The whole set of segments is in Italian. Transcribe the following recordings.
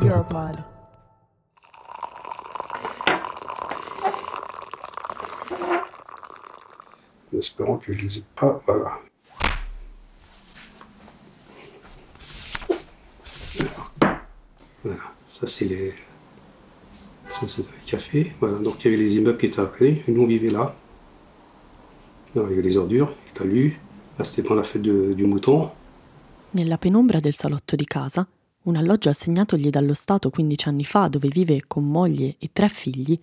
Europod. En espérant que je ne les ai pas. Voilà. Voilà. Ça, c'est les. Ça, c'est les cafés. Voilà. Donc, il y avait les immeubles qui étaient à côté. Et nous, on vivait là. Là, il y avait les ordures, les talus. Là, c'était pendant la fête de- du mouton. Nella penombra del salotto di casa, un alloggio assegnatogli dallo Stato 15 anni fa dove vive con moglie e tre figli,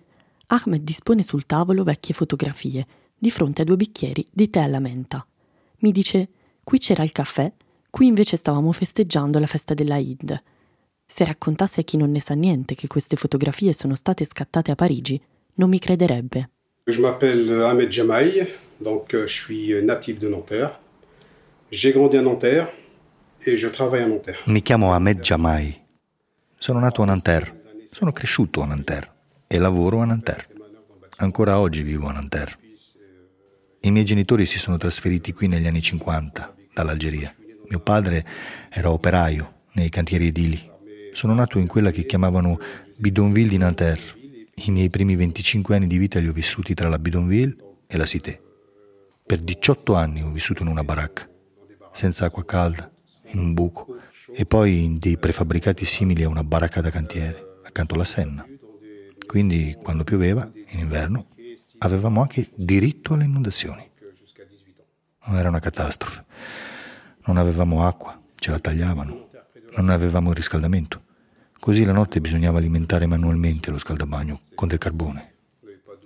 Ahmed dispone sul tavolo vecchie fotografie, di fronte a due bicchieri di tè alla menta. Mi dice, qui c'era il caffè, qui invece stavamo festeggiando la festa della Eid. Se raccontasse a chi non ne sa niente che queste fotografie sono state scattate a Parigi, non mi crederebbe. Je m'appelle Ahmed Jamaï, donc euh, je suis natif de Nanterre. J'ai grandi à Nanterre Mi chiamo Ahmed Jamai. Sono nato a Nanterre. Sono cresciuto a Nanterre e lavoro a Nanterre. Ancora oggi vivo a Nanterre. I miei genitori si sono trasferiti qui negli anni 50, dall'Algeria. Mio padre era operaio nei cantieri edili. Sono nato in quella che chiamavano Bidonville di Nanterre. I miei primi 25 anni di vita li ho vissuti tra la Bidonville e la Cité. Per 18 anni ho vissuto in una baracca, senza acqua calda, in un buco, e poi in dei prefabbricati simili a una baracca da cantiere, accanto alla Senna. Quindi, quando pioveva, in inverno, avevamo anche diritto alle inondazioni. Non era una catastrofe. Non avevamo acqua, ce la tagliavano, non avevamo il riscaldamento. Così la notte bisognava alimentare manualmente lo scaldabagno con del carbone.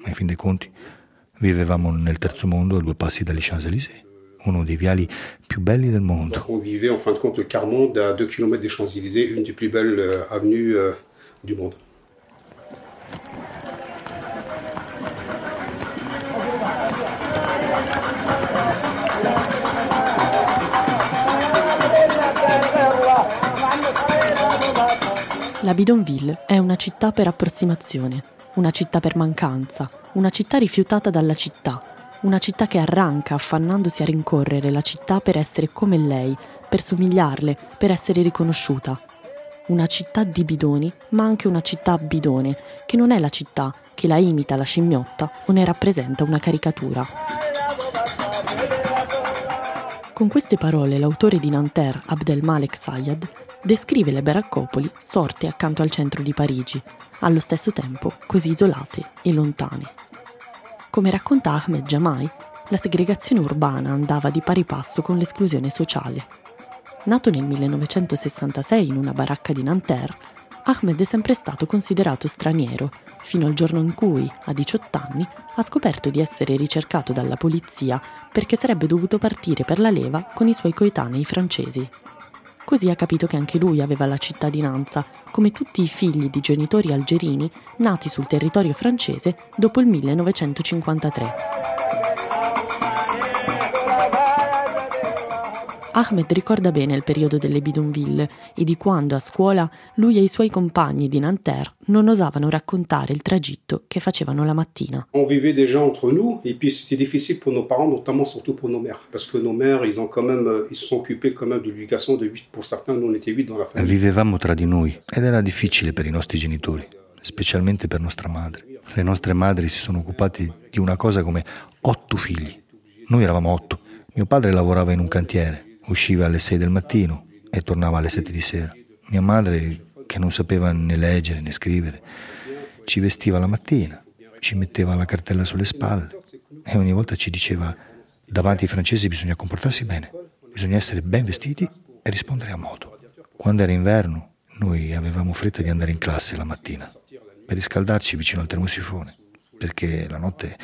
Ma in fin dei conti vivevamo nel terzo mondo a due passi dagli Champs-Élysées, uno dei viali più belli del mondo. On vivait en fin de compte le Carmonde à 2 km des Champs-Élysées, une des plus belles euh, avenues euh, du monde. La Bidonville è una città per approssimazione, una città per mancanza, una città rifiutata dalla città, una città che arranca affannandosi a rincorrere la città per essere come lei, per somigliarle, per essere riconosciuta. Una città di bidoni, ma anche una città bidone, che non è la città, che la imita la scimmiotta o ne rappresenta una caricatura. Con queste parole l'autore di Nanterre, Abdelmalek Sayad, descrive le baraccopoli sorte accanto al centro di Parigi, allo stesso tempo così isolate e lontane. Come racconta Ahmed Jamai, la segregazione urbana andava di pari passo con l'esclusione sociale. Nato nel 1966 in una baracca di Nanterre, Ahmed è sempre stato considerato straniero, fino al giorno in cui, a 18 anni, ha scoperto di essere ricercato dalla polizia perché sarebbe dovuto partire per la leva con i suoi coetanei francesi. Così ha capito che anche lui aveva la cittadinanza, come tutti i figli di genitori algerini nati sul territorio francese dopo il 1953. Ahmed ricorda bene il periodo delle bidonville e di quando a scuola lui e i suoi compagni di Nanterre non osavano raccontare il tragitto che facevano la mattina. On vivait déjà entre nous, et puis c'était difficile pour nos parents, notamment surtout pour nos mères. Parce que nos mères, ils ont quand même, euh, ils se sont occupés quand même de l'éducation de 8 pour certains, nous on était 8 dans la famille. Vivevamo tra di noi ed era difficile per i nostri genitori, specialmente per nostra madre. Le nostre madri si sono occupate di una cosa come otto figli. Noi eravamo otto. Mio padre lavorava in un cantiere, usciva alle 6 del mattino e tornava alle 7 di sera. Mia madre, che non sapeva né leggere né scrivere, ci vestiva la mattina, ci metteva la cartella sulle spalle e ogni volta ci diceva davanti ai francesi bisogna comportarsi bene, bisogna essere ben vestiti e rispondere a modo. Quando era inverno noi avevamo fretta di andare in classe la mattina per riscaldarci vicino al termosifone, perché la notte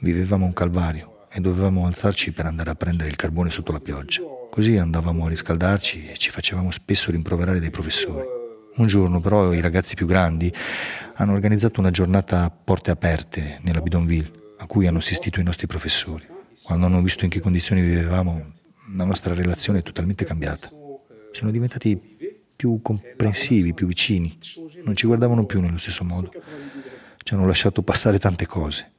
vivevamo un calvario e dovevamo alzarci per andare a prendere il carbone sotto la pioggia. Così andavamo a riscaldarci e ci facevamo spesso rimproverare dai professori. Un giorno però i ragazzi più grandi hanno organizzato una giornata a porte aperte nella Bidonville, a cui hanno assistito i nostri professori. Quando hanno visto in che condizioni vivevamo, la nostra relazione è totalmente cambiata. Sono diventati più comprensivi, più vicini. Non ci guardavano più nello stesso modo. Ci hanno lasciato passare tante cose.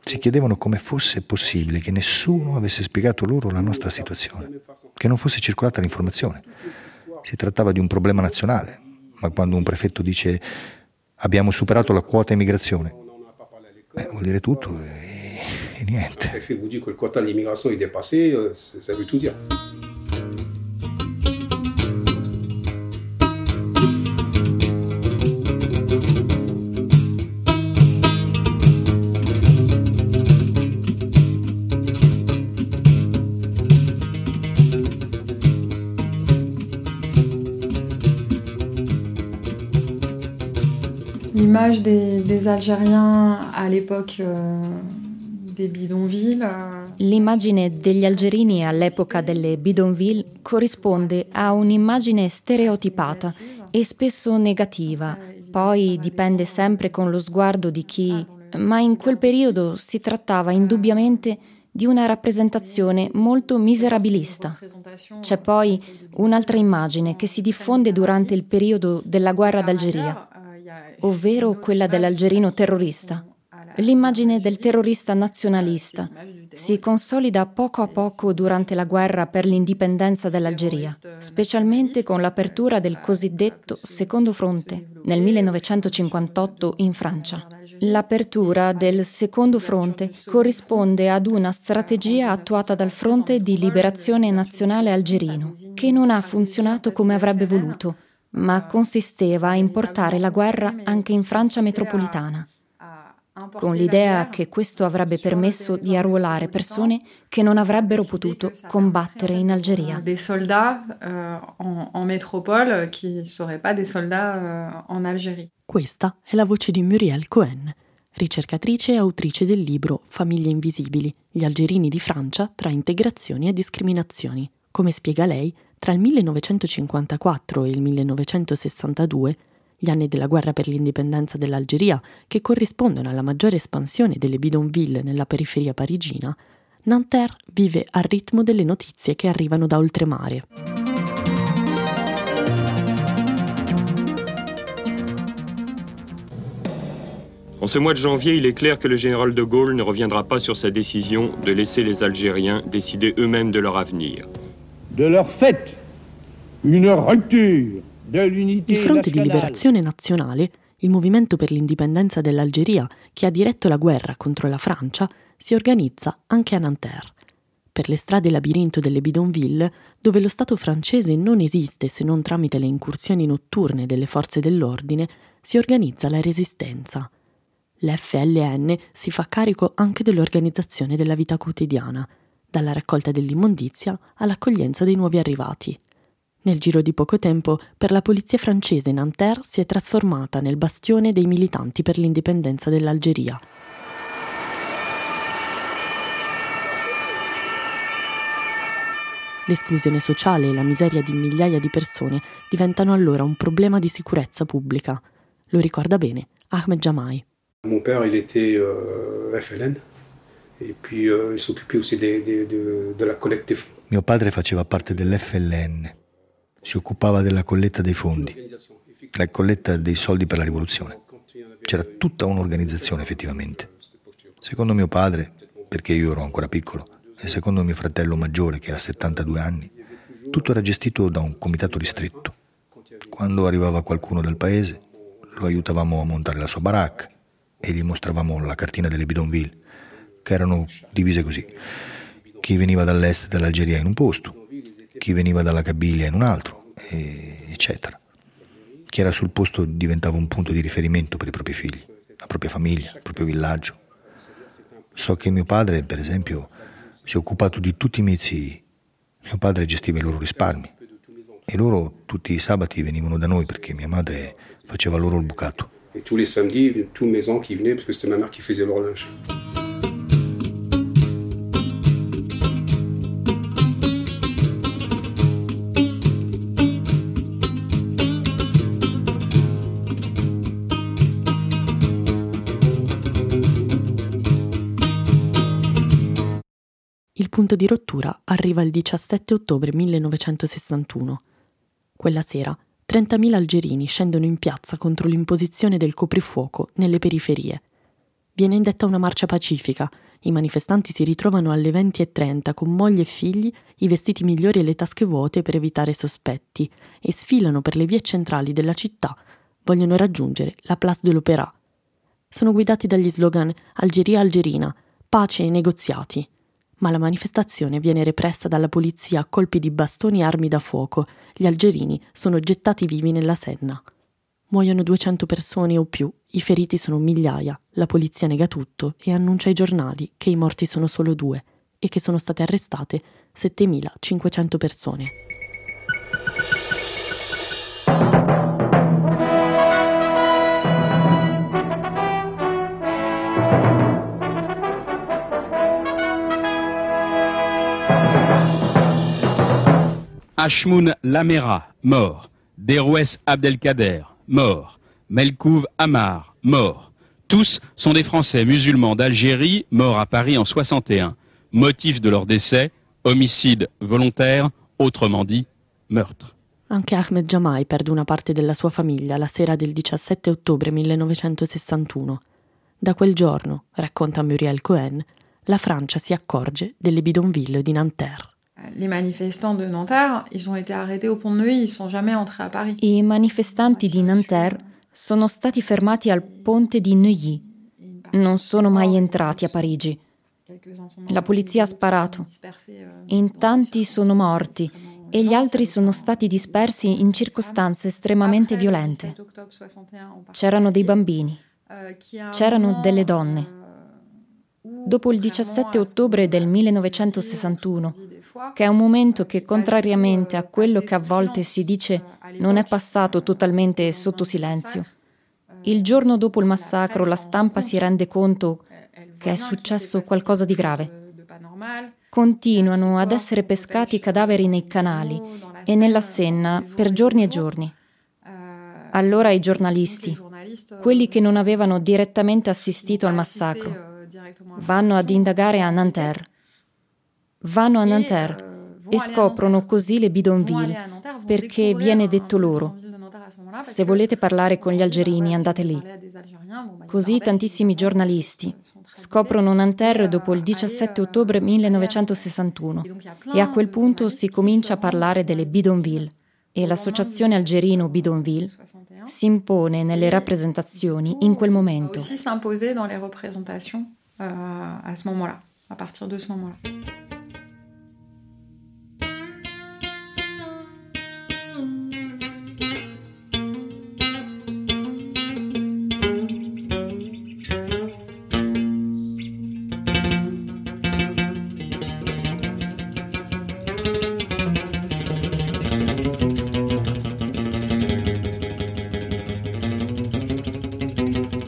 Si chiedevano come fosse possibile che nessuno avesse spiegato loro la nostra situazione, che non fosse circolata l'informazione. Si trattava di un problema nazionale, ma quando un prefetto dice abbiamo superato la quota immigrazione, eh, vuol dire tutto e, e niente. L'image des, des Algériens à l'époque euh, des bidonvilles. euh, L'immagine degli algerini all'epoca delle bidonville corrisponde a un'immagine stereotipata e spesso negativa, poi dipende sempre con lo sguardo di chi, ma in quel periodo si trattava indubbiamente di una rappresentazione molto miserabilista. C'è poi un'altra immagine che si diffonde durante il periodo della guerra d'Algeria, ovvero quella dell'algerino terrorista. L'immagine del terrorista nazionalista si consolida poco a poco durante la guerra per l'indipendenza dell'Algeria, specialmente con l'apertura del cosiddetto Secondo Fronte nel 1958 in Francia. L'apertura del Secondo Fronte corrisponde ad una strategia attuata dal Fronte di Liberazione Nazionale Algerino, che non ha funzionato come avrebbe voluto, ma consisteva a importare la guerra anche in Francia metropolitana con l'idea che questo avrebbe permesso di arruolare persone che non avrebbero potuto combattere in Algeria. Des soldats euh, en, en métropole qui ne seraient pas des soldats euh, en Algérie. Questa è la voce di Muriel Cohen, ricercatrice e autrice del libro Famiglie invisibili, gli algerini di Francia tra integrazioni e discriminazioni. Come spiega lei, tra il 1954 e il 1962 gli anni della guerra per l'indipendenza dell'Algeria, che corrispondono alla maggiore espansione delle bidonville nella periferia parigina, Nanterre vive al ritmo delle notizie che arrivano da oltremare. En ce mois de janvier, il est clair que le général de Gaulle ne reviendra pas sur sa décision de laisser les Algériens décider eux-mêmes de leur avenir. Il Fronte di. Liberazione Nazionale, il movimento per l'indipendenza dell'Algeria che ha diretto la guerra contro la Francia, si organizza anche a Nanterre. Per le strade labirinto delle bidonville, dove lo Stato francese non esiste se non tramite le incursioni notturne delle forze dell'ordine, si organizza la resistenza. L'FLN si fa carico anche dell'organizzazione della vita quotidiana, dalla raccolta dell'immondizia all'accoglienza dei nuovi arrivati. Nel giro di poco tempo, per la polizia francese Nanterre si è trasformata nel bastione dei militanti per l'indipendenza dell'Algeria. L'esclusione sociale e la miseria di migliaia di persone diventano allora un problema di sicurezza pubblica. Lo ricorda bene Ahmed Jamai. Mon père, il était euh, FLN. Et puis, euh, s'occupait aussi des- des- de, de la. Mio padre faceva parte dell'FLN, si occupava della colletta dei fondi, la colletta dei soldi per la rivoluzione. C'era tutta un'organizzazione effettivamente. Secondo mio padre, perché io ero ancora piccolo, e secondo mio fratello maggiore che ha 72 anni, tutto era gestito da un comitato ristretto. Quando arrivava qualcuno dal paese, lo aiutavamo a montare la sua baracca e gli mostravamo la cartina delle bidonville, che erano divise così. Chi veniva dall'est dell'Algeria in un posto, chi veniva dalla Cabilia in un altro, e- eccetera. Chi era sul posto diventava un punto di riferimento per i propri figli, la propria famiglia, il proprio villaggio. So che mio padre, per esempio, si è occupato di tutti i miei zii. Mio padre gestiva i loro risparmi e loro tutti i sabati venivano da noi perché mia madre faceva loro il bucato. Et tous les samedis, tous mes oncles qui parce que c'était ma mère qui faisait leur linge. Punto di rottura arriva il 17 ottobre 1961. Quella sera 30.000 algerini scendono in piazza contro l'imposizione del coprifuoco nelle periferie. Viene indetta una marcia pacifica. I manifestanti si ritrovano alle 20.30 con moglie e figli, i vestiti migliori e le tasche vuote per evitare sospetti e sfilano per le vie centrali della città. Vogliono raggiungere la Place de l'Opéra. Sono guidati dagli slogan Algeria Algerina, pace e negoziati ma la manifestazione viene repressa dalla polizia a colpi di bastoni e armi da fuoco. Gli algerini sono gettati vivi nella Senna. Muoiono 200 persone o più, i feriti sono migliaia, la polizia nega tutto e annuncia ai giornali che i morti sono solo due e che sono state arrestate 7500 persone. Ashmoun Lamera, mort. Derouès Abdelkader, mort. Melkouv Amar, mort. Tous sont des Français musulmans d'Algérie, morts à Paris en 61. Motif de leur décès, homicide volontaire, autrement dit, meurtre. Anche Ahmed Jamai perde una parte della sua famiglia la sera del 17 ottobre 1961. Da quel giorno, racconta Muriel Cohen, la Francia si accorge delle bidonville di Nanterre. Les manifestants de Nanterre, ils ont été arrêtés au pont de Neuilly, ils sont jamais entrés à Paris. I manifestanti di Nanterre sono stati fermati al ponte di Neuilly. Non sono mai entrati a Parigi. La polizia ha sparato. In tanti sono morti e gli altri sono stati dispersi in circostanze estremamente violente. C'erano dei bambini, c'erano delle donne. Dopo il 17 ottobre del 1961, che è un momento che, contrariamente a quello che a volte si dice, non è passato totalmente sotto silenzio. Il giorno dopo il massacro la stampa si rende conto che è successo qualcosa di grave. Continuano ad essere pescati cadaveri nei canali e nella Senna per giorni e giorni. Allora i giornalisti, quelli che non avevano direttamente assistito al massacro, vanno ad indagare a Nanterre. Vanno a Nanterre e scoprono così le bidonville, perché viene detto loro, se volete parlare con gli algerini andate lì. Così tantissimi giornalisti scoprono Nanterre dopo il 17 ottobre 1961 e a quel punto si comincia a parlare delle bidonville e l'associazione algerino bidonville si impone nelle rappresentazioni in quel momento. Si s'imposer dans les représentations euh, à ce moment-là, à partir de ce moment-là.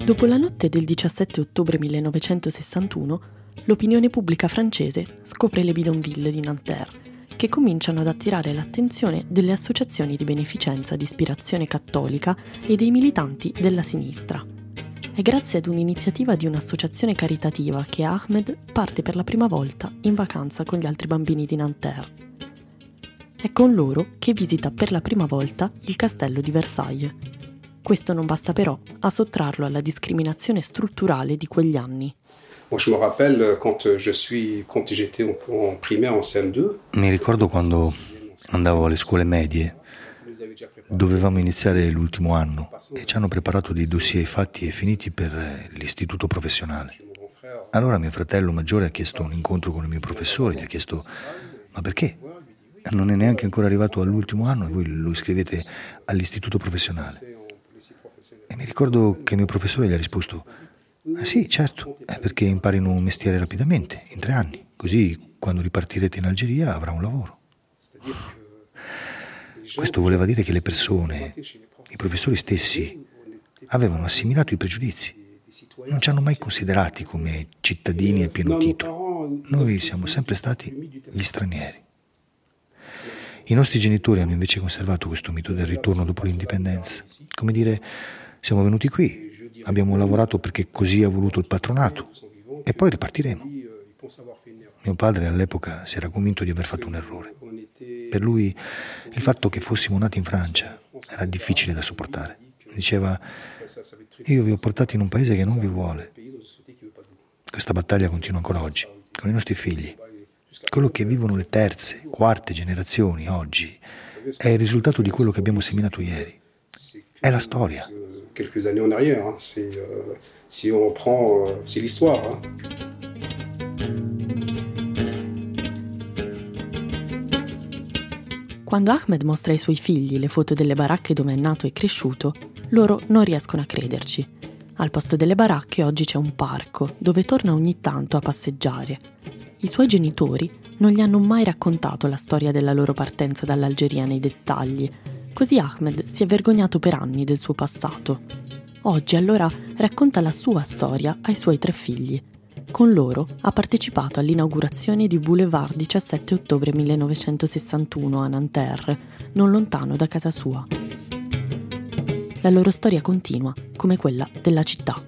Dopo la notte del 17 ottobre 1961, l'opinione pubblica francese scopre le bidonville di Nanterre, che cominciano ad attirare l'attenzione delle associazioni di beneficenza di ispirazione cattolica e dei militanti della sinistra. È grazie ad un'iniziativa di un'associazione caritativa che Ahmed parte per la prima volta in vacanza con gli altri bambini di Nanterre. È con loro che visita per la prima volta il castello di Versailles questo non basta però a sottrarlo alla discriminazione strutturale di quegli anni. Mi ricordo quando andavo alle scuole medie, dovevamo iniziare l'ultimo anno e ci hanno preparato dei dossier fatti e finiti per l'istituto professionale. Allora mio fratello maggiore ha chiesto un incontro con il mio professore, gli ha chiesto ma perché? Non è neanche ancora arrivato all'ultimo anno e voi lo iscrivete all'istituto professionale. E mi ricordo che il mio professore gli ha risposto, ah, sì, certo, è perché imparino un mestiere rapidamente, in tre anni, così quando ripartirete in Algeria avrà un lavoro. Questo voleva dire che le persone, i professori stessi, avevano assimilato i pregiudizi, non ci hanno mai considerati come cittadini a pieno titolo. Noi siamo sempre stati gli stranieri. I nostri genitori hanno invece conservato questo mito del ritorno dopo l'indipendenza, come dire siamo venuti qui, abbiamo lavorato perché così ha voluto il patronato e poi ripartiremo. Mio padre all'epoca si era convinto di aver fatto un errore. Per lui il fatto che fossimo nati in Francia era difficile da sopportare. Diceva, io vi ho portati in un paese che non vi vuole. Questa battaglia continua ancora oggi, con i nostri figli. Quello che vivono le terze, quarte generazioni oggi è il risultato di quello che abbiamo seminato ieri. È la storia. Quelques années en arrière, c'est, euh, si on prend, euh, c'est l'histoire. Hein. Quando Ahmed mostra ai suoi figli le foto delle baracche dove è nato e cresciuto, loro non riescono a crederci. Al posto delle baracche oggi c'è un parco dove torna ogni tanto a passeggiare. I suoi genitori non gli hanno mai raccontato la storia della loro partenza dall'Algeria nei dettagli, così Ahmed si è vergognato per anni del suo passato. Oggi allora racconta la sua storia ai suoi tre figli. Con loro ha partecipato all'inaugurazione di Boulevard 17 ottobre 1961 a Nanterre, non lontano da casa sua. La loro storia continua, come quella della città.